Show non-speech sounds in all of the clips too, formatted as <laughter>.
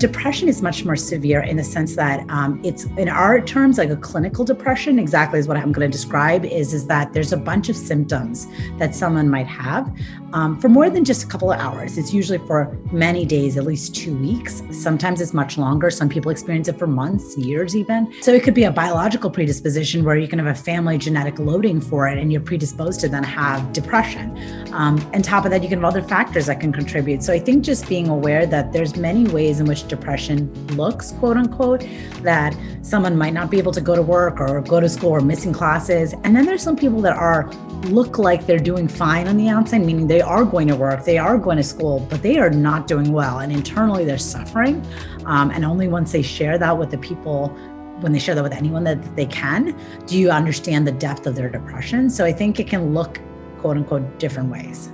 Depression is much more severe in the sense that um, it's in our terms like a clinical depression. Exactly is what I'm going to describe. Is is that there's a bunch of symptoms that someone might have um, for more than just a couple of hours. It's usually for many days, at least two weeks. Sometimes it's much longer. Some people experience it for months, years, even. So it could be a biological predisposition where you can have a family genetic loading for it, and you're predisposed to then have depression. Um, and top of that, you can have other factors that can contribute. So I think just being aware that there's many ways in which depression looks, quote unquote, that someone might not be able to go to work or go to school or missing classes. And then there's some people that are look like they're doing fine on the outside, meaning they are going to work, they are going to school, but they are not doing well. And internally they're suffering. Um, and only once they share that with the people when they share that with anyone that they can, do you understand the depth of their depression? So I think it can look, quote unquote, different ways.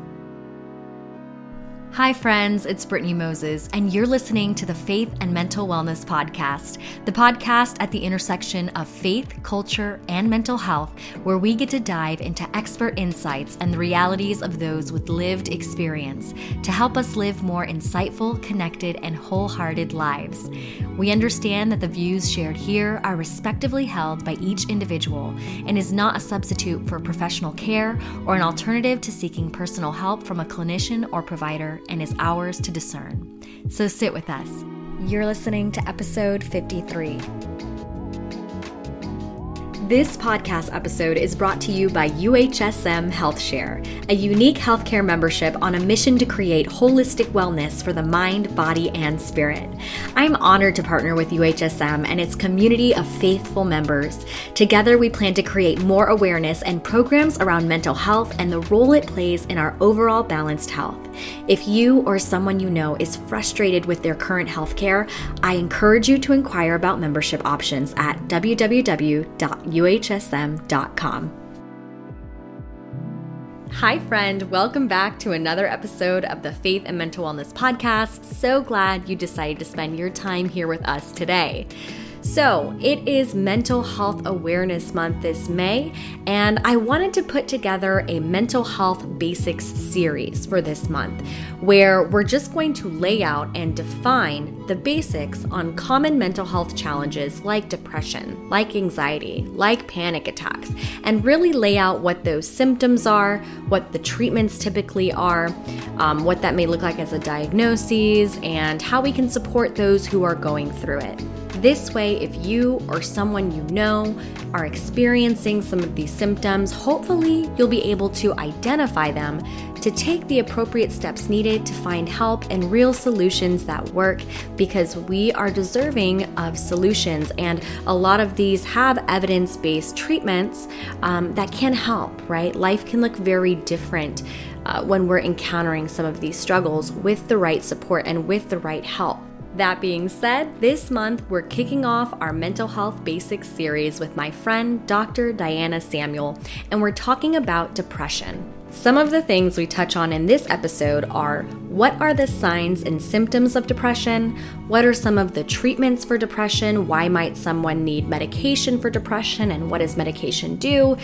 Hi, friends, it's Brittany Moses, and you're listening to the Faith and Mental Wellness Podcast, the podcast at the intersection of faith, culture, and mental health, where we get to dive into expert insights and the realities of those with lived experience to help us live more insightful, connected, and wholehearted lives. We understand that the views shared here are respectively held by each individual and is not a substitute for professional care or an alternative to seeking personal help from a clinician or provider and is ours to discern. So sit with us. You're listening to episode 53. This podcast episode is brought to you by UHSM HealthShare, a unique healthcare membership on a mission to create holistic wellness for the mind, body, and spirit. I'm honored to partner with UHSM and its community of faithful members. Together, we plan to create more awareness and programs around mental health and the role it plays in our overall balanced health. If you or someone you know is frustrated with their current healthcare, I encourage you to inquire about membership options at www uhsm.com. Hi, friend. Welcome back to another episode of the Faith and Mental Wellness Podcast. So glad you decided to spend your time here with us today. So, it is Mental Health Awareness Month this May, and I wanted to put together a mental health basics series for this month where we're just going to lay out and define the basics on common mental health challenges like depression, like anxiety, like panic attacks, and really lay out what those symptoms are, what the treatments typically are, um, what that may look like as a diagnosis, and how we can support those who are going through it. This way, if you or someone you know are experiencing some of these symptoms, hopefully you'll be able to identify them to take the appropriate steps needed to find help and real solutions that work because we are deserving of solutions. And a lot of these have evidence based treatments um, that can help, right? Life can look very different. Uh, when we're encountering some of these struggles with the right support and with the right help. That being said, this month we're kicking off our mental health basics series with my friend Dr. Diana Samuel, and we're talking about depression. Some of the things we touch on in this episode are what are the signs and symptoms of depression? What are some of the treatments for depression? Why might someone need medication for depression? And what does medication do?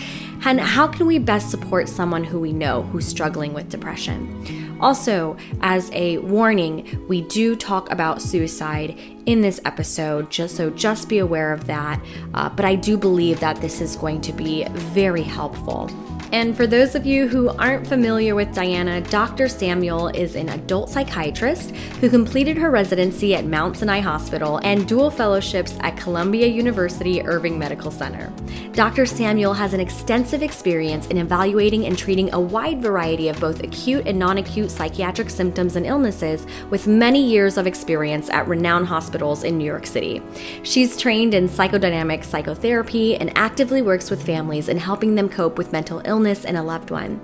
And how can we best support someone who we know who's struggling with depression? Also, as a warning, we do talk about suicide in this episode, just so just be aware of that. Uh, but I do believe that this is going to be very helpful. And for those of you who aren't familiar with Diana, Dr. Samuel is an adult psychiatrist who completed her residency at Mount Sinai Hospital and dual fellowships at Columbia University Irving Medical Center. Dr. Samuel has an extensive experience in evaluating and treating a wide variety of both acute and non acute psychiatric symptoms and illnesses with many years of experience at renowned hospitals in New York City. She's trained in psychodynamic psychotherapy and actively works with families in helping them cope with mental illness illness in a loved one.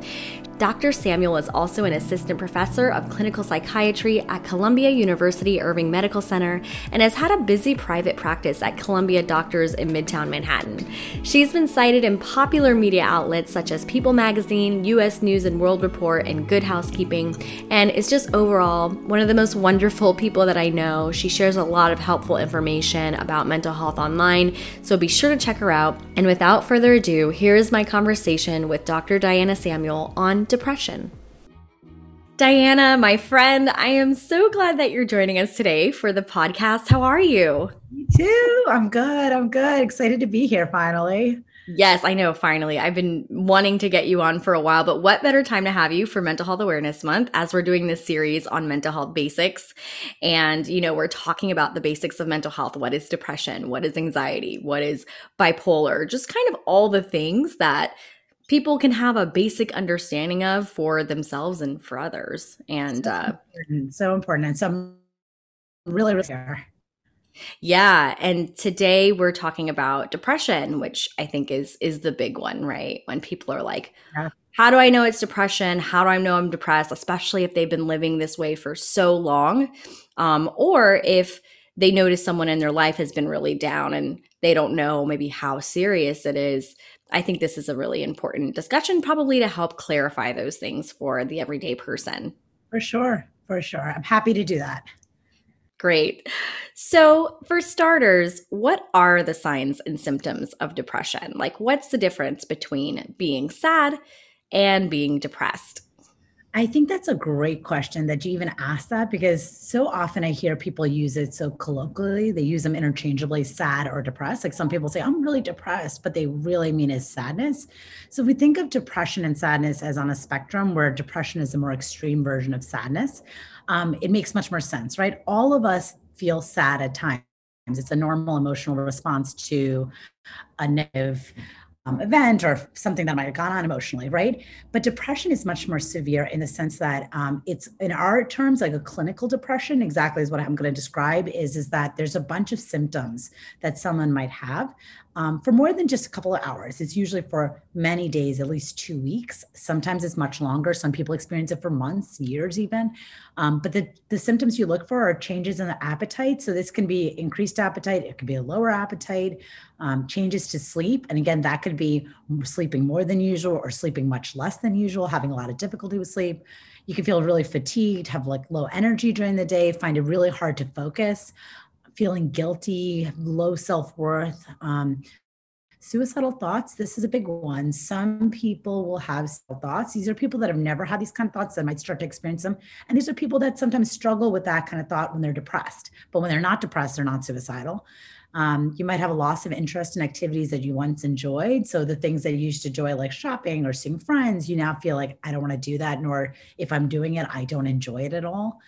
Dr. Samuel is also an assistant professor of clinical psychiatry at Columbia University Irving Medical Center and has had a busy private practice at Columbia Doctors in Midtown Manhattan. She's been cited in popular media outlets such as People Magazine, US News and World Report, and Good Housekeeping, and is just overall one of the most wonderful people that I know. She shares a lot of helpful information about mental health online, so be sure to check her out. And without further ado, here is my conversation with Dr. Diana Samuel on depression. Diana, my friend, I am so glad that you're joining us today for the podcast. How are you? Me too. I'm good. I'm good. Excited to be here finally. Yes, I know, finally. I've been wanting to get you on for a while, but what better time to have you for Mental Health Awareness Month as we're doing this series on mental health basics. And, you know, we're talking about the basics of mental health. What is depression? What is anxiety? What is bipolar? Just kind of all the things that people can have a basic understanding of for themselves and for others. And so uh, important. so important. And some really, really care. Yeah, and today we're talking about depression, which I think is is the big one, right? When people are like, yeah. "How do I know it's depression? How do I know I'm depressed?" Especially if they've been living this way for so long, um, or if they notice someone in their life has been really down and they don't know maybe how serious it is. I think this is a really important discussion, probably to help clarify those things for the everyday person. For sure. For sure. I'm happy to do that. Great. So, for starters, what are the signs and symptoms of depression? Like, what's the difference between being sad and being depressed? I think that's a great question that you even asked that because so often I hear people use it so colloquially. They use them interchangeably, sad or depressed. Like some people say, I'm really depressed, but they really mean is sadness. So if we think of depression and sadness as on a spectrum where depression is a more extreme version of sadness, um, it makes much more sense, right? All of us feel sad at times. It's a normal emotional response to a negative event or something that might have gone on emotionally, right? But depression is much more severe in the sense that um, it's in our terms like a clinical depression. Exactly is what I'm going to describe is is that there's a bunch of symptoms that someone might have um, for more than just a couple of hours. It's usually for many days, at least two weeks. Sometimes it's much longer. Some people experience it for months, years, even. Um, but the, the symptoms you look for are changes in the appetite. So this can be increased appetite, it could be a lower appetite, um, changes to sleep. And again, that could be sleeping more than usual or sleeping much less than usual, having a lot of difficulty with sleep. You can feel really fatigued, have like low energy during the day, find it really hard to focus feeling guilty, low self worth. Um, suicidal thoughts this is a big one. Some people will have thoughts. These are people that have never had these kind of thoughts that might start to experience them. And these are people that sometimes struggle with that kind of thought when they're depressed. But when they're not depressed they're not suicidal. Um, you might have a loss of interest in activities that you once enjoyed. So the things that you used to enjoy like shopping or seeing friends you now feel like i don't want to do that nor if i'm doing it i don't enjoy it at all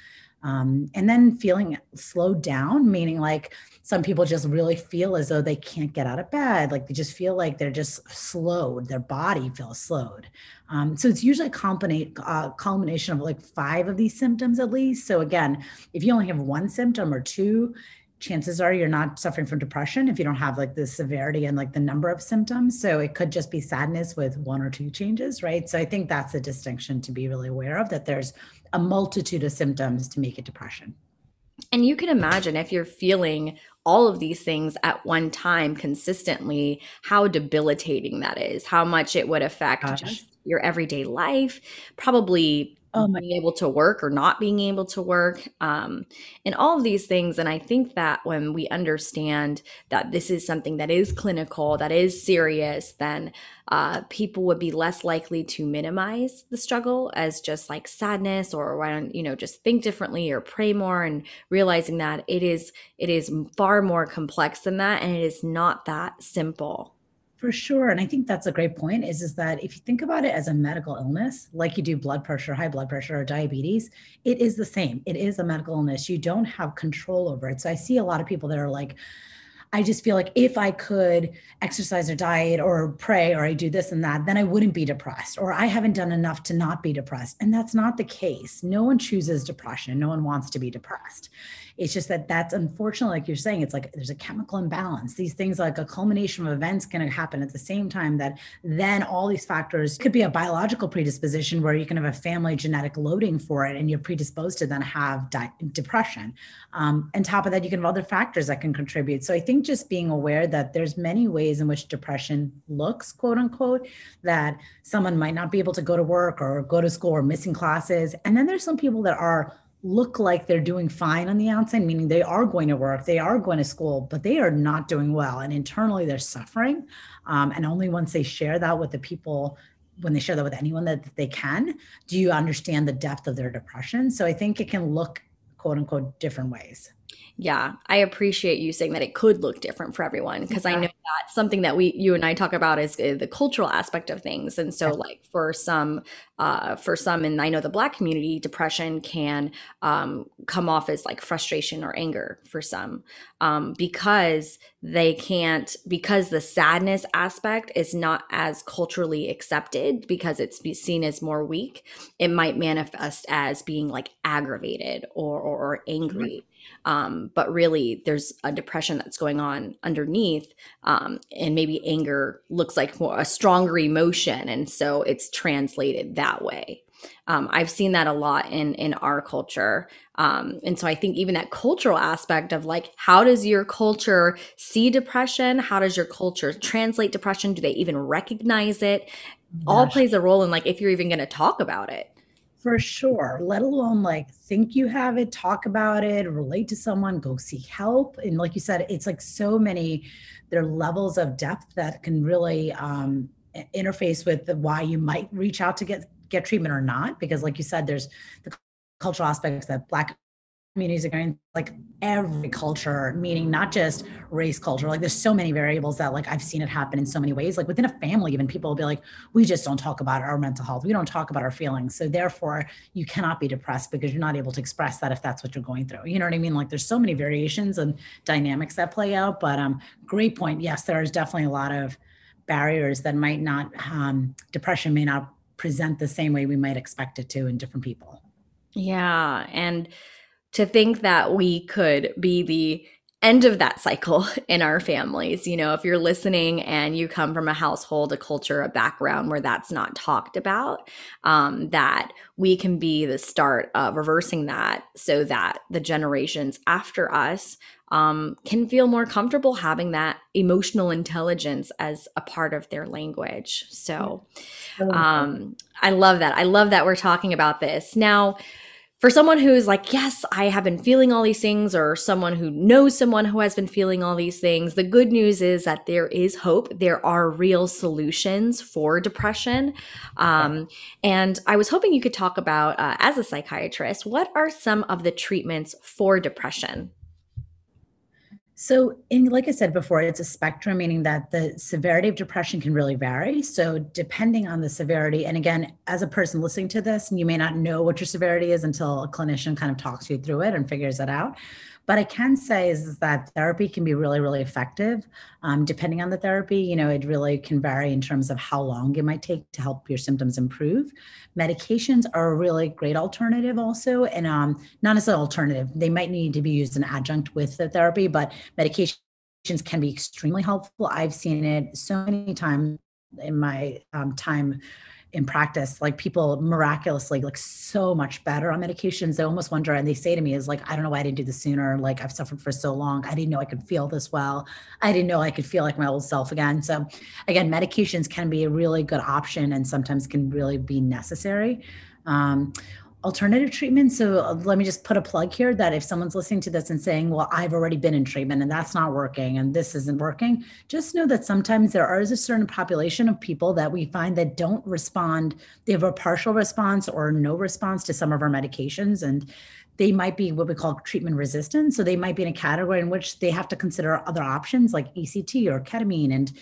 um, and then feeling slowed down, meaning like some people just really feel as though they can't get out of bed. Like they just feel like they're just slowed, their body feels slowed. Um, so it's usually a uh, culmination of like five of these symptoms at least. So again, if you only have one symptom or two, chances are you're not suffering from depression if you don't have like the severity and like the number of symptoms. So it could just be sadness with one or two changes, right? So I think that's a distinction to be really aware of that there's a multitude of symptoms to make it depression. And you can imagine if you're feeling all of these things at one time consistently, how debilitating that is, how much it would affect Gosh. just your everyday life, probably oh being able to work or not being able to work um, and all of these things and i think that when we understand that this is something that is clinical that is serious then uh, people would be less likely to minimize the struggle as just like sadness or why don't you know just think differently or pray more and realizing that it is it is far more complex than that and it is not that simple for sure. And I think that's a great point is, is that if you think about it as a medical illness, like you do blood pressure, high blood pressure, or diabetes, it is the same. It is a medical illness. You don't have control over it. So I see a lot of people that are like, I just feel like if I could exercise or diet or pray or I do this and that, then I wouldn't be depressed or I haven't done enough to not be depressed. And that's not the case. No one chooses depression. No one wants to be depressed. It's just that that's unfortunately, like you're saying, it's like there's a chemical imbalance. These things, like a culmination of events, can happen at the same time. That then all these factors could be a biological predisposition where you can have a family genetic loading for it, and you're predisposed to then have di- depression. Um, and top of that, you can have other factors that can contribute. So I think just being aware that there's many ways in which depression looks, quote unquote, that someone might not be able to go to work or go to school or missing classes, and then there's some people that are look like they're doing fine on the outside, meaning they are going to work, they are going to school, but they are not doing well. And internally, they're suffering. Um, and only once they share that with the people when they share that with anyone that they can do you understand the depth of their depression so i think it can look quote unquote different ways yeah, I appreciate you saying that it could look different for everyone because yeah. I know that something that we you and I talk about is uh, the cultural aspect of things. And so like for some uh for some and I know the black community depression can um come off as like frustration or anger for some um because they can't because the sadness aspect is not as culturally accepted because it's seen as more weak. It might manifest as being like aggravated or or, or angry. Um, but really, there's a depression that's going on underneath, um, and maybe anger looks like more, a stronger emotion, and so it's translated that way. Um, I've seen that a lot in in our culture, um, and so I think even that cultural aspect of like, how does your culture see depression? How does your culture translate depression? Do they even recognize it? All plays a role in like if you're even going to talk about it for sure let alone like think you have it talk about it relate to someone go seek help and like you said it's like so many there are levels of depth that can really um, interface with the, why you might reach out to get get treatment or not because like you said there's the cultural aspects that black communities are going like every culture meaning not just race culture like there's so many variables that like i've seen it happen in so many ways like within a family even people will be like we just don't talk about our mental health. We don't talk about our feelings. So therefore you cannot be depressed because you're not able to express that if that's what you're going through. You know what i mean? Like there's so many variations and dynamics that play out but um great point. Yes there's definitely a lot of barriers that might not um, depression may not present the same way we might expect it to in different people. Yeah and to think that we could be the end of that cycle <laughs> in our families. You know, if you're listening and you come from a household, a culture, a background where that's not talked about, um, that we can be the start of reversing that so that the generations after us um, can feel more comfortable having that emotional intelligence as a part of their language. So um, I love that. I love that we're talking about this. Now, for someone who's like, yes, I have been feeling all these things, or someone who knows someone who has been feeling all these things, the good news is that there is hope. There are real solutions for depression. Um, and I was hoping you could talk about, uh, as a psychiatrist, what are some of the treatments for depression? So, in like I said before, it's a spectrum, meaning that the severity of depression can really vary. So, depending on the severity, and again, as a person listening to this, you may not know what your severity is until a clinician kind of talks you through it and figures it out. But I can say is, is that therapy can be really, really effective. Um, depending on the therapy, you know, it really can vary in terms of how long it might take to help your symptoms improve. Medications are a really great alternative, also, and um, not as an alternative. They might need to be used in adjunct with the therapy, but medications can be extremely helpful. I've seen it so many times in my um, time in practice like people miraculously look so much better on medications. They almost wonder and they say to me is like i don't know why i didn't do this sooner. Like i've suffered for so long. I didn't know i could feel this well. I didn't know i could feel like my old self again. So again medications can be a really good option and sometimes can really be necessary. Um, alternative treatment. So uh, let me just put a plug here that if someone's listening to this and saying, well, I've already been in treatment and that's not working and this isn't working, just know that sometimes there is a certain population of people that we find that don't respond. They have a partial response or no response to some of our medications. And they might be what we call treatment resistant. So they might be in a category in which they have to consider other options like ECT or ketamine and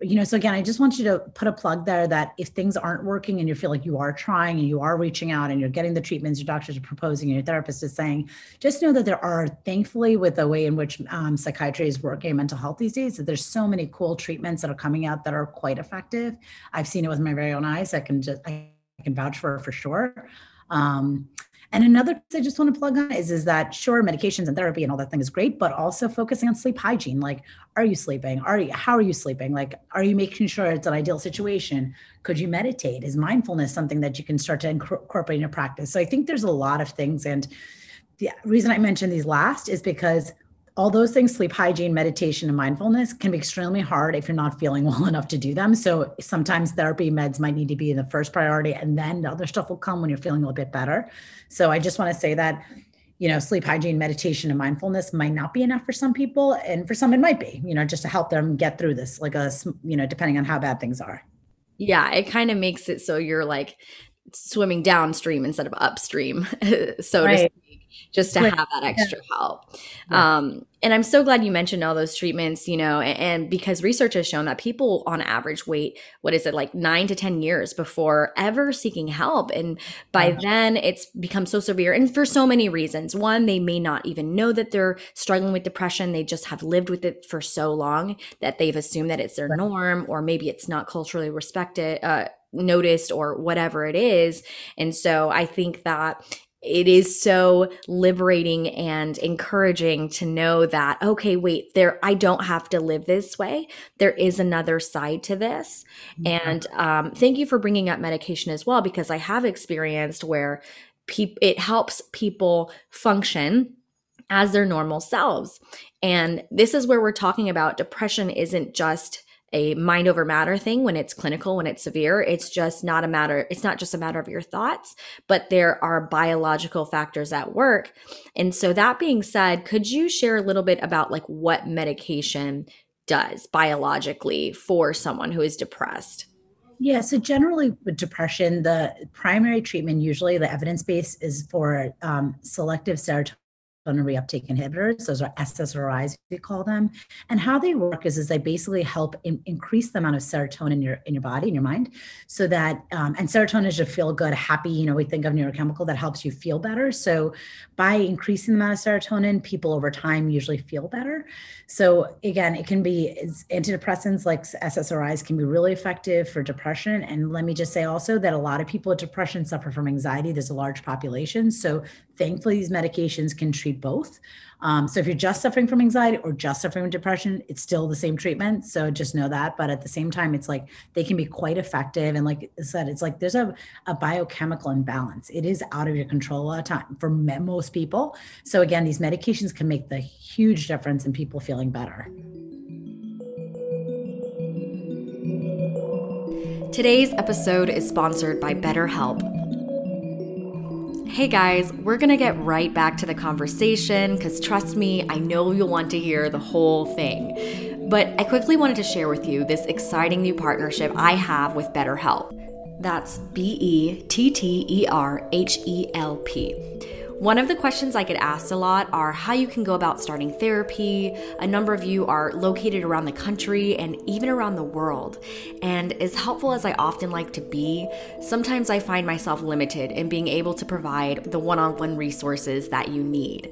you know so again i just want you to put a plug there that if things aren't working and you feel like you are trying and you are reaching out and you're getting the treatments your doctors are proposing and your therapist is saying just know that there are thankfully with the way in which um, psychiatry is working mental health these days that there's so many cool treatments that are coming out that are quite effective. I've seen it with my very own eyes. I can just i can vouch for for sure. Um, and another thing I just want to plug on is, is that sure, medications and therapy and all that thing is great, but also focusing on sleep hygiene. Like, are you sleeping? Are you, how are you sleeping? Like, are you making sure it's an ideal situation? Could you meditate? Is mindfulness something that you can start to incorporate into practice? So I think there's a lot of things. And the reason I mentioned these last is because all those things sleep hygiene meditation and mindfulness can be extremely hard if you're not feeling <laughs> well enough to do them. So sometimes therapy meds might need to be the first priority and then the other stuff will come when you're feeling a little bit better. So i just want to say that you know sleep hygiene meditation and mindfulness might not be enough for some people and for some it might be you know just to help them get through this like a you know depending on how bad things are. Yeah, it kind of makes it so you're like swimming downstream instead of upstream, <laughs> so right. to speak, just to right. have that extra help. Yeah. Um, and I'm so glad you mentioned all those treatments, you know, and, and, because research has shown that people on average wait, what is it, like nine to 10 years before ever seeking help. And by yeah. then it's become so severe. And for so many reasons. One, they may not even know that they're struggling with depression. They just have lived with it for so long that they've assumed that it's their norm, or maybe it's not culturally respected. Uh, noticed or whatever it is. And so I think that it is so liberating and encouraging to know that okay wait there i don't have to live this way. There is another side to this. Mm-hmm. and um, thank you for bringing up medication as well because i have experienced where pe- it helps people function as their normal selves. And this is where we're talking about depression isn't just a mind over matter thing when it's clinical when it's severe. It's just not a matter it's not just a matter of your thoughts but there are biological factors at work. And so that being said could you share a little bit about like what medication does biologically for someone who is depressed? Yeah, so generally with depression, the primary treatment, usually the evidence base, is for um, selective serotonin reuptake inhibitors. Those are SSRIs, we call them. And how they work is, is they basically help in, increase the amount of serotonin in your in your body, in your mind, so that um, and serotonin is a feel good, happy. You know, we think of neurochemical that helps you feel better. So by increasing the amount of serotonin, people over time usually feel better. So again, it can be antidepressants like SSRIs can be really effective for depression. And let me just say also that a lot of people with depression suffer from anxiety. There's a large population, so thankfully these medications can treat both. Um, so if you're just suffering from anxiety or just suffering from depression, it's still the same treatment. So just know that. But at the same time, it's like they can be quite effective. And like I said, it's like there's a, a biochemical imbalance. It is out of your control a lot of time for most people. So again, these medications can make the huge difference in people feeling better. Today's episode is sponsored by BetterHelp. Hey guys, we're gonna get right back to the conversation because trust me, I know you'll want to hear the whole thing. But I quickly wanted to share with you this exciting new partnership I have with BetterHelp. That's B E T T E R H E L P. One of the questions I get asked a lot are how you can go about starting therapy. A number of you are located around the country and even around the world. And as helpful as I often like to be, sometimes I find myself limited in being able to provide the one on one resources that you need.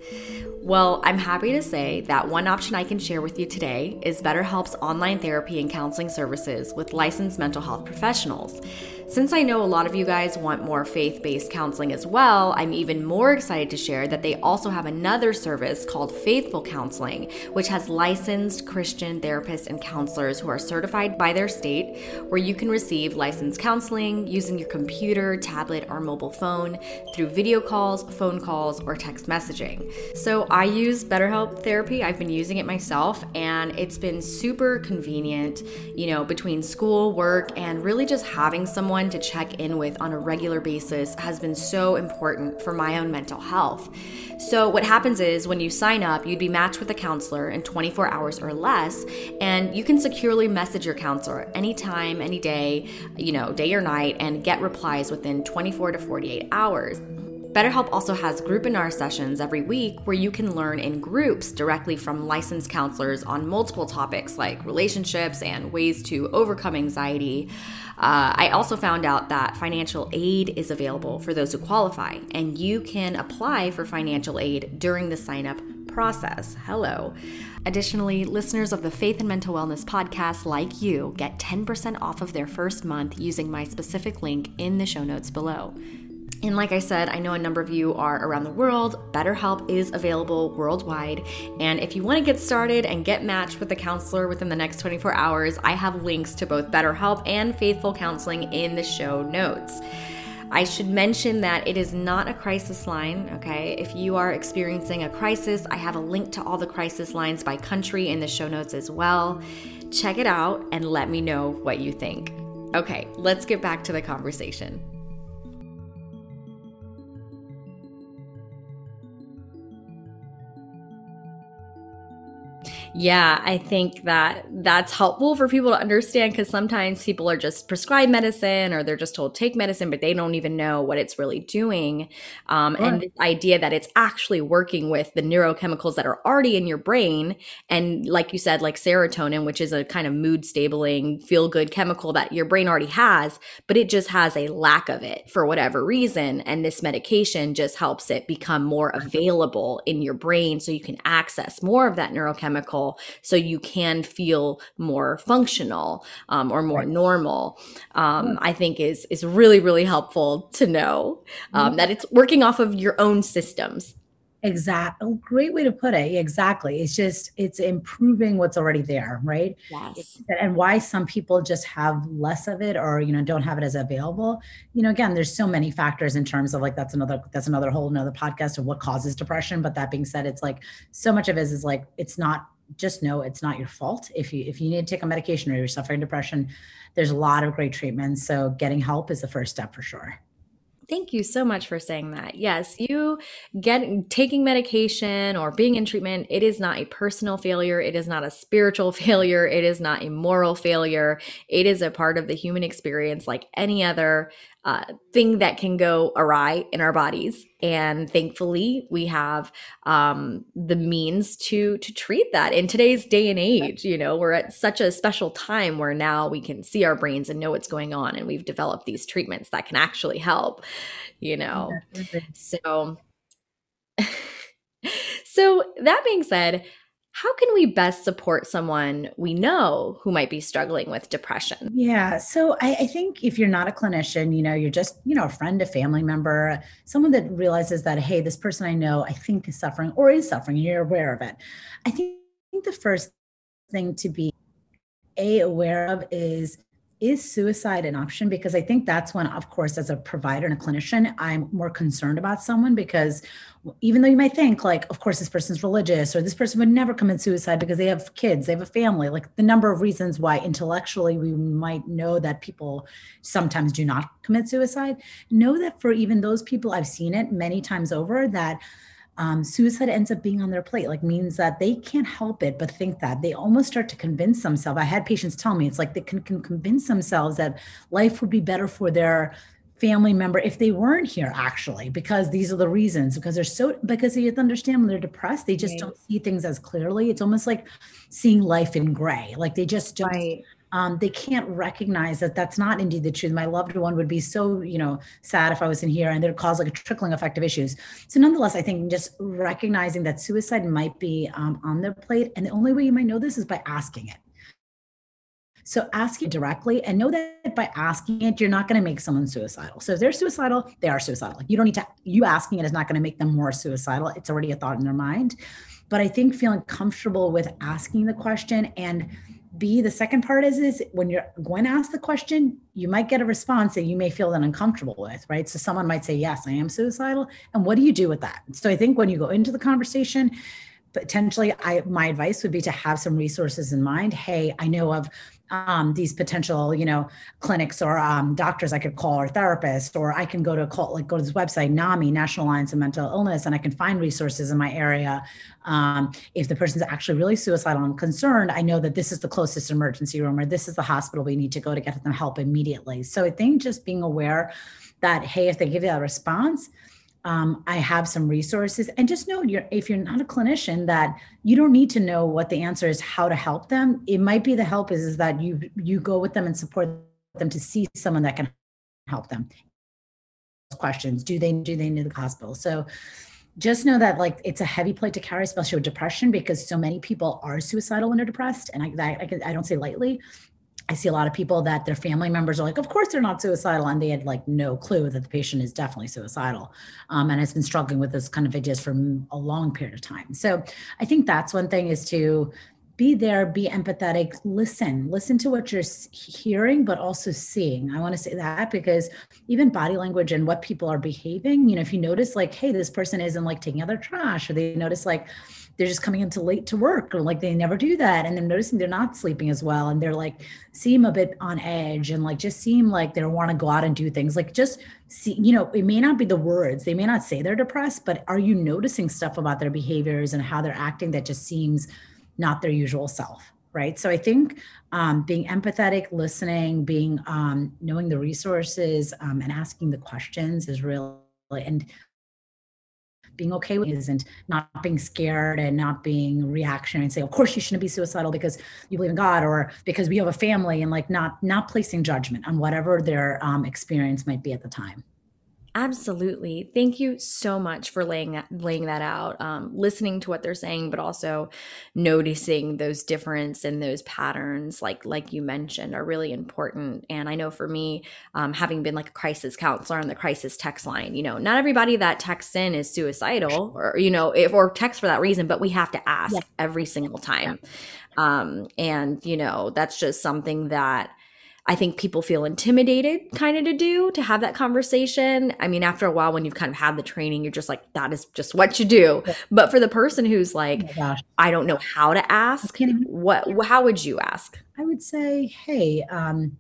Well, I'm happy to say that one option I can share with you today is BetterHelp's online therapy and counseling services with licensed mental health professionals. Since I know a lot of you guys want more faith based counseling as well, I'm even more excited to share that they also have another service called Faithful Counseling, which has licensed Christian therapists and counselors who are certified by their state, where you can receive licensed counseling using your computer, tablet, or mobile phone through video calls, phone calls, or text messaging. So I use BetterHelp Therapy. I've been using it myself, and it's been super convenient, you know, between school, work, and really just having someone someone to check in with on a regular basis has been so important for my own mental health. So, what happens is when you sign up, you'd be matched with a counselor in 24 hours or less, and you can securely message your counselor anytime, any day, you know, day or night, and get replies within 24 to 48 hours. BetterHelp also has groupinar sessions every week where you can learn in groups directly from licensed counselors on multiple topics like relationships and ways to overcome anxiety. Uh, I also found out that financial aid is available for those who qualify, and you can apply for financial aid during the sign up process. Hello. Additionally, listeners of the Faith and Mental Wellness podcast, like you, get 10% off of their first month using my specific link in the show notes below. And like I said, I know a number of you are around the world. BetterHelp is available worldwide. And if you want to get started and get matched with a counselor within the next 24 hours, I have links to both BetterHelp and Faithful Counseling in the show notes. I should mention that it is not a crisis line, okay? If you are experiencing a crisis, I have a link to all the crisis lines by country in the show notes as well. Check it out and let me know what you think. Okay, let's get back to the conversation. Yeah, I think that that's helpful for people to understand because sometimes people are just prescribed medicine or they're just told take medicine, but they don't even know what it's really doing. Um, And this idea that it's actually working with the neurochemicals that are already in your brain. And like you said, like serotonin, which is a kind of mood stabling, feel good chemical that your brain already has, but it just has a lack of it for whatever reason. And this medication just helps it become more available in your brain so you can access more of that neurochemical so you can feel more functional um, or more right. normal um, i think is is really really helpful to know um, mm-hmm. that it's working off of your own systems Exactly. Oh, great way to put it. Exactly. It's just it's improving what's already there, right? Yes. And why some people just have less of it or you know don't have it as available. You know, again, there's so many factors in terms of like that's another that's another whole another podcast of what causes depression. But that being said, it's like so much of it is like it's not just know it's not your fault. If you if you need to take a medication or you're suffering depression there's a lot of great treatments. So getting help is the first step for sure. Thank you so much for saying that. Yes, you get taking medication or being in treatment, it is not a personal failure, it is not a spiritual <laughs> failure, it is not a moral failure. It is a part of the human experience like any other uh, thing that can go awry in our bodies. And thankfully we have um, the means to to treat that in today's day and age you know we're at such a special time where now we can see our brains and know what's going on and we've developed these treatments that can actually help you know. So <laughs> so that being said how can we best support someone we know who might be struggling with depression? Yeah. So I, I, think if you're not a clinician, you know, you're just, you know, a friend, a family member, someone that realizes that, hey, this person I know, I think is suffering or is suffering, and you're aware of it. I think the first thing to be a aware of is is suicide an option? Because I think that's when, of course, as a provider and a clinician, I'm more concerned about someone because even though you might think, like, of course, this person's religious or this person would never commit suicide because they have kids, they have a family, like the number of reasons why intellectually we might know that people sometimes do not commit suicide. Know that for even those people, I've seen it many times over that um, suicide ends up being on their plate like means that they can't help it but think that. They almost start to convince themselves. I had patients tell me it's like they can, can convince themselves that life would be better for their family member if they weren't here actually because these are the reasons because they're so because you have to understand when they're depressed they just right. don't see things as clearly. It's almost like seeing life in gray like they just don't right um, they can't recognize that that's not indeed the truth. My loved one would be so, you know, sad if I was in here and it'd cause like a trickling effect of issues. So nonetheless, I think just recognizing that suicide might be um, on their plate. And the only way you might know this is by asking it. So ask it directly and know that by asking it, you're not going to make someone suicidal. So if they're suicidal, they are suicidal. You don't need to, you asking it is not going to make them more suicidal. It's already a thought in their mind. But I think feeling comfortable with asking the question and B, the second part is is when you're going to ask the question, you might get a response that you may feel then uncomfortable with, right? So someone might say, Yes, I am suicidal. And what do you do with that? So I think when you go into the conversation, potentially I my advice would be to have some resources in mind. Hey, I know of um, these potential, you know, clinics or um, doctors I could call or therapists, or I can go to call like go to this website, NAMI, National Alliance of Mental Illness, and I can find resources in my area. Um, if the person's actually really suicidal and concerned, I know that this is the closest emergency room or this is the hospital we need to go to get them help immediately. So I think just being aware that hey, if they give you a response, um, I have some resources. And just know you're if you're not a clinician that you don't need to know what the answer is, how to help them. It might be the help is, is that you you go with them and support them to see someone that can help them. Questions: Do they do they need the hospital? So just know that like it's a heavy plate to carry, especially with depression, because so many people are suicidal when they're depressed, and I I, I don't say lightly. I see a lot of people that their family members are like, of course they're not suicidal, and they had like no clue that the patient is definitely suicidal, um, and has been struggling with this kind of ideas for a long period of time. So I think that's one thing is to be there, be empathetic, listen, listen to what you're hearing, but also seeing. I want to say that because even body language and what people are behaving, you know, if you notice like, hey, this person isn't like taking out their trash, or they notice like they're just coming in too late to work or like they never do that. And they're noticing they're not sleeping as well and they're like seem a bit on edge and like just seem like they don't want to go out and do things. Like just see you know it may not be the words. They may not say they're depressed but are you noticing stuff about their behaviors and how they're acting that just seems not their usual self right? So i think um, being empathetic listening being um, knowing the resources um, and asking the questions is really and being okay with is and not being scared and not being reactionary and say of course you shouldn't be suicidal because you believe in god or because we have a family and like not not placing judgment on whatever their um, experience might be at the time Absolutely. Thank you so much for laying laying that out, um, listening to what they're saying, but also noticing those difference and those patterns, like like you mentioned, are really important. And I know for me, um, having been like a crisis counselor on the crisis text line, you know, not everybody that texts in is suicidal, or you know, if or text for that reason, but we have to ask yeah. every single time. Yeah. Um, and you know, that's just something that I think people feel intimidated kind of to do to have that conversation. I mean, after a while, when you've kind of had the training, you're just like, that is just what you do. But for the person who's like, oh I don't know how to ask, what, how would you ask? I would say, hey, um,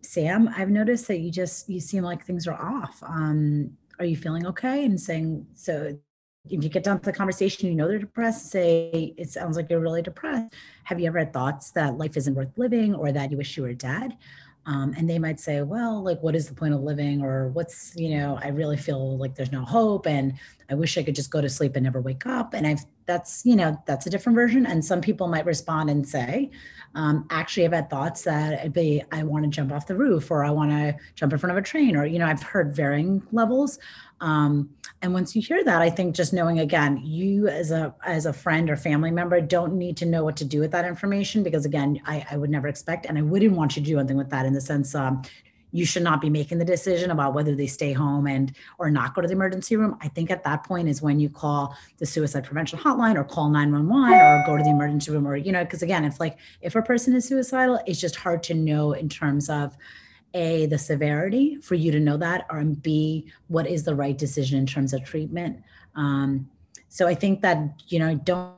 Sam, I've noticed that you just, you seem like things are off. Um, are you feeling okay? And saying, so if you get down to the conversation, you know they're depressed, say, it sounds like you're really depressed. Have you ever had thoughts that life isn't worth living or that you wish you were dead? Um, and they might say, well, like, what is the point of living? Or what's, you know, I really feel like there's no hope and I wish I could just go to sleep and never wake up. And I've, that's, you know, that's a different version. And some people might respond and say, um, actually, I've had thoughts that I'd be, I want to jump off the roof or I want to jump in front of a train or, you know, I've heard varying levels. Um, and once you hear that, I think just knowing again, you as a as a friend or family member don't need to know what to do with that information because again, I, I would never expect and I wouldn't want you to do anything with that in the sense um, you should not be making the decision about whether they stay home and or not go to the emergency room. I think at that point is when you call the suicide prevention hotline or call 911 or go to the emergency room or you know because again if like if a person is suicidal it's just hard to know in terms of a the severity for you to know that or b what is the right decision in terms of treatment. Um, so i think that you know don't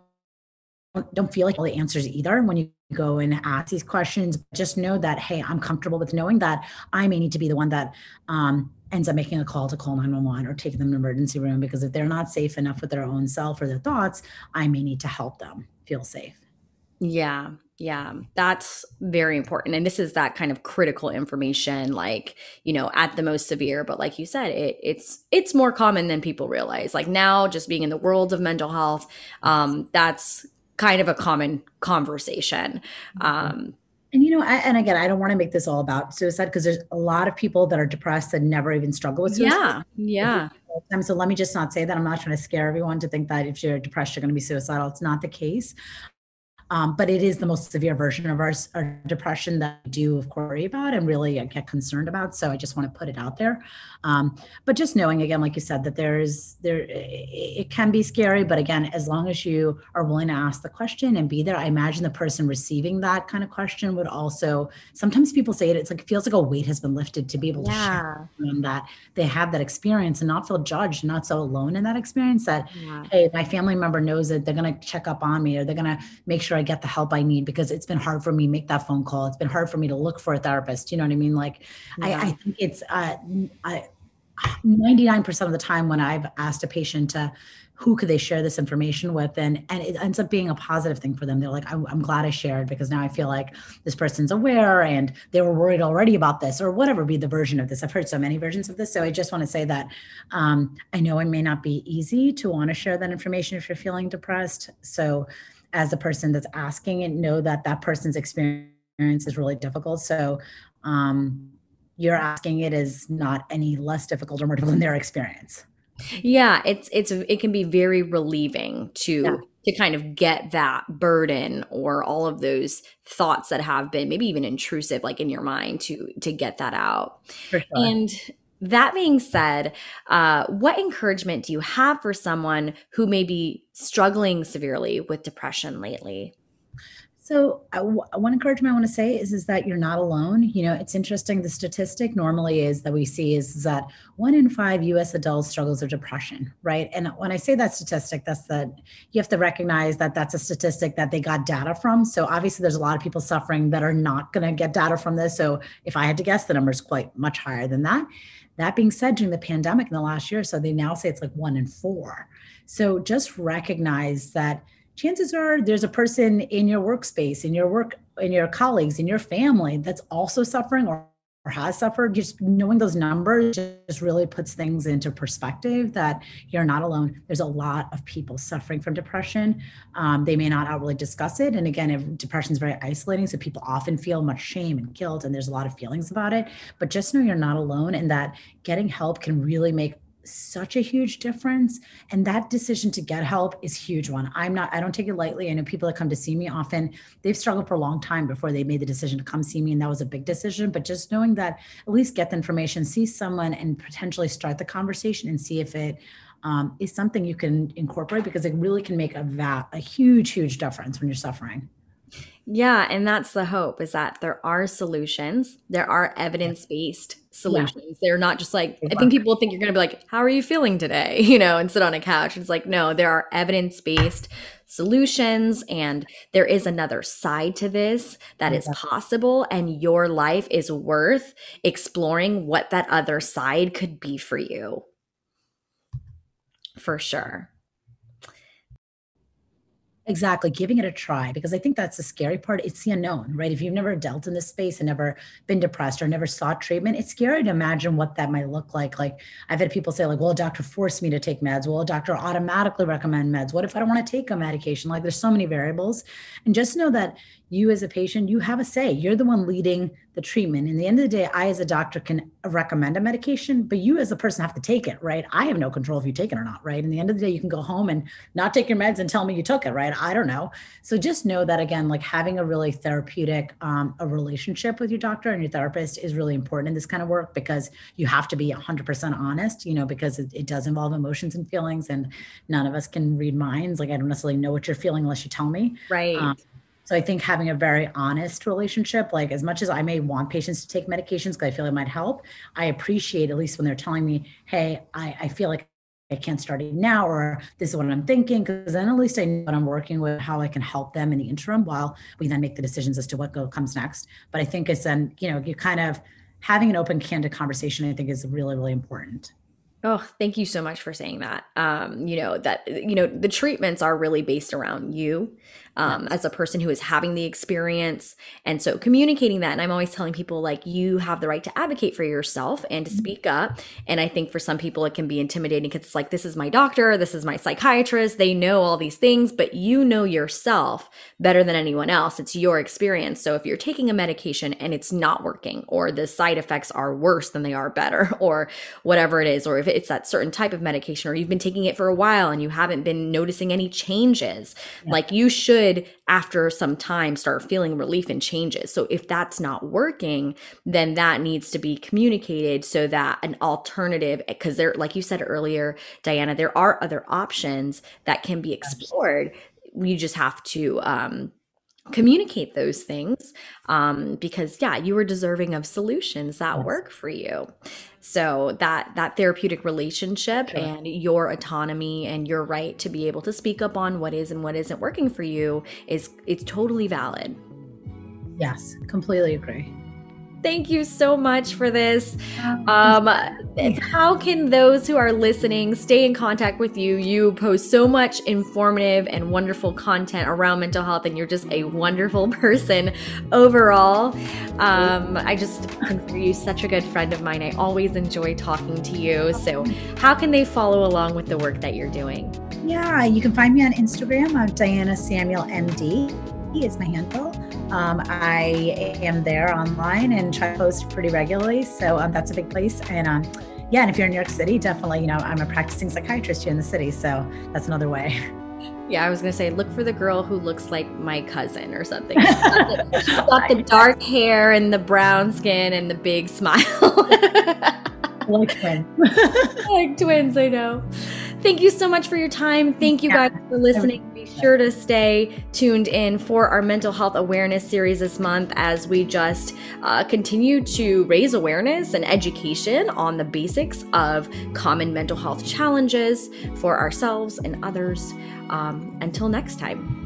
don't feel like all the answers either when you go and ask these questions just know that hey i'm comfortable with knowing that i may need to be the one that um, ends up making a call to call 911 or taking them to emergency room because if they're not safe enough with their own self or their thoughts i may need to help them feel safe yeah yeah, that's very important. And this is that kind of critical information, like, you know, at the most severe. But like you said, it, it's it's more common than people realize. Like now, just being in the world of mental health, um, that's kind of a common conversation. Mm-hmm. Um, and you know, I, and again, I don't want to make this all about suicide because there's a lot of people that are depressed and never even struggle with suicide. Yeah, yeah. So let me just not say that. I'm not trying to scare everyone to think that if you're depressed, you're going to be suicidal. It's not the case. Um, but it is the most severe version of our, our depression that I do, of course, worry about and really get concerned about. So I just want to put it out there. Um, but just knowing, again, like you said, that there's there, it can be scary. But again, as long as you are willing to ask the question and be there, I imagine the person receiving that kind of question would also. Sometimes people say it, it's like it feels like a weight has been lifted to be able to share that they have that experience and not feel judged, not so alone in that experience. That yeah. hey, my family member knows that they're going to check up on me or they're going to make sure I get the help I need because it's been hard for me to make that phone call. It's been hard for me to look for a therapist. You know what I mean? Like, yeah. I, I, think it's uh, I, 99% of the time when I've asked a patient to who could they share this information with and and it ends up being a positive thing for them they're like I'm, I'm, glad i shared because now i feel like this person's aware and they were worried already about this or whatever be the version of this i've heard so many versions of this so i just want to say that um, i know it may not be easy to want to share that information if you're feeling depressed so as the person that's asking and know that that person's experience is really difficult. So um, you're asking it is not any less difficult or more difficult than their experience. Yeah, it's it's it can be very relieving to yeah. to kind of get that burden or all of those thoughts that have been maybe even intrusive like in your mind to to get that out. Sure. And that being said, uh, what encouragement do you have for someone who may be struggling severely with depression lately? So, uh, one encouragement I want to say is is that you're not alone. You know, it's interesting. The statistic normally is that we see is, is that one in five U.S. adults struggles with depression, right? And when I say that statistic, that's that you have to recognize that that's a statistic that they got data from. So obviously, there's a lot of people suffering that are not going to get data from this. So if I had to guess, the number is quite much higher than that. That being said, during the pandemic in the last year, so they now say it's like one in four. So just recognize that chances are there's a person in your workspace, in your work, in your colleagues, in your family that's also suffering or or has suffered, just knowing those numbers just really puts things into perspective that you're not alone. There's a lot of people suffering from depression. Um, they may not outwardly discuss it. And again, depression is very isolating. So people often feel much shame and guilt, and there's a lot of feelings about it. But just know you're not alone and that getting help can really make such a huge difference. And that decision to get help is huge one. I'm not i don't take it lightly. I know people that come to see me often they've struggled for a long time before they made the decision to come see me and that was a big decision. But just knowing that at least get the information see someone and potentially start the conversation and see if it um, is something you can incorporate because it really can make a va- a huge huge difference when you're suffering yeah, and that's the hope is that there are solutions. There are evidence-based solutions. Yeah. They're not just like I think people think you're going to be like, "How are you feeling today?" <laughs> you know, and sit on a couch. It's like, no, there are evidence-based solutions and there is another side to this that is possible and your life is worth exploring what that other side could be for you. For sure. Exactly, giving it a try because I think that's the scary part. It's the unknown, right? If you've never dealt in this space and never been depressed or never sought treatment, it's scary to imagine what that might look like. Like I've had people say, like, "Well, a doctor forced me to take meds. Well, a doctor automatically recommend meds. What if I don't want to take a medication?" Like, there's so many variables, and just know that you as a patient, you have a say. You're the one leading the treatment. In the end of the day, I as a doctor can recommend a medication, but you as a person have to take it, right? I have no control if you take it or not, right? In the end of the day, you can go home and not take your meds and tell me you took it, right? I don't know. So just know that again, like having a really therapeutic um, a relationship with your doctor and your therapist is really important in this kind of work because you have to be 100% honest, you know, because it, it does involve emotions and feelings, and none of us can read minds. Like I don't necessarily know what you're feeling unless you tell me, right? Um, so I think having a very honest relationship, like as much as I may want patients to take medications because I feel it might help, I appreciate at least when they're telling me, hey, I, I feel like I can't start it now, or this is what I'm thinking, because then at least I know what I'm working with, how I can help them in the interim while we then make the decisions as to what go, comes next. But I think it's then, you know, you kind of having an open, candid conversation, I think is really, really important. Oh, thank you so much for saying that. Um, you know, that, you know, the treatments are really based around you um, as a person who is having the experience. And so communicating that, and I'm always telling people, like, you have the right to advocate for yourself and to mm-hmm. speak up. And I think for some people, it can be intimidating because it's like, this is my doctor, this is my psychiatrist, they know all these things, but you know yourself better than anyone else. It's your experience. So if you're taking a medication and it's not working, or the side effects are worse than they are better, <laughs> or whatever it is, or if it's that certain type of medication or you've been taking it for a while and you haven't been noticing any changes yeah. like you should after some time start feeling relief and changes. So if that's not working then that needs to be communicated so that an alternative because there like you said earlier diana there are other options that can be explored. You just have to um communicate those things um, because yeah you are deserving of solutions that yes. work for you so that that therapeutic relationship sure. and your autonomy and your right to be able to speak up on what is and what isn't working for you is it's totally valid yes completely agree Thank you so much for this. Um, how can those who are listening stay in contact with you? You post so much informative and wonderful content around mental health, and you're just a wonderful <laughs> person overall. Um, I just consider you such a good friend of mine. I always enjoy talking to you. So, how can they follow along with the work that you're doing? Yeah, you can find me on Instagram. I'm Diana Samuel MD He is my handle. Um, I am there online and try to post pretty regularly. So um, that's a big place. And um, yeah, and if you're in New York City, definitely, you know, I'm a practicing psychiatrist here in the city. So that's another way. <laughs> Yeah, I was gonna say, look for the girl who looks like my cousin or something. She's got the, she's got the dark hair and the brown skin and the big smile. <laughs> like twins. <laughs> like twins, I know. Thank you so much for your time. Thank you guys for listening. Be sure to stay tuned in for our mental health awareness series this month as we just uh, continue to raise awareness and education on the basics of common mental health challenges for ourselves and others. Um, until next time.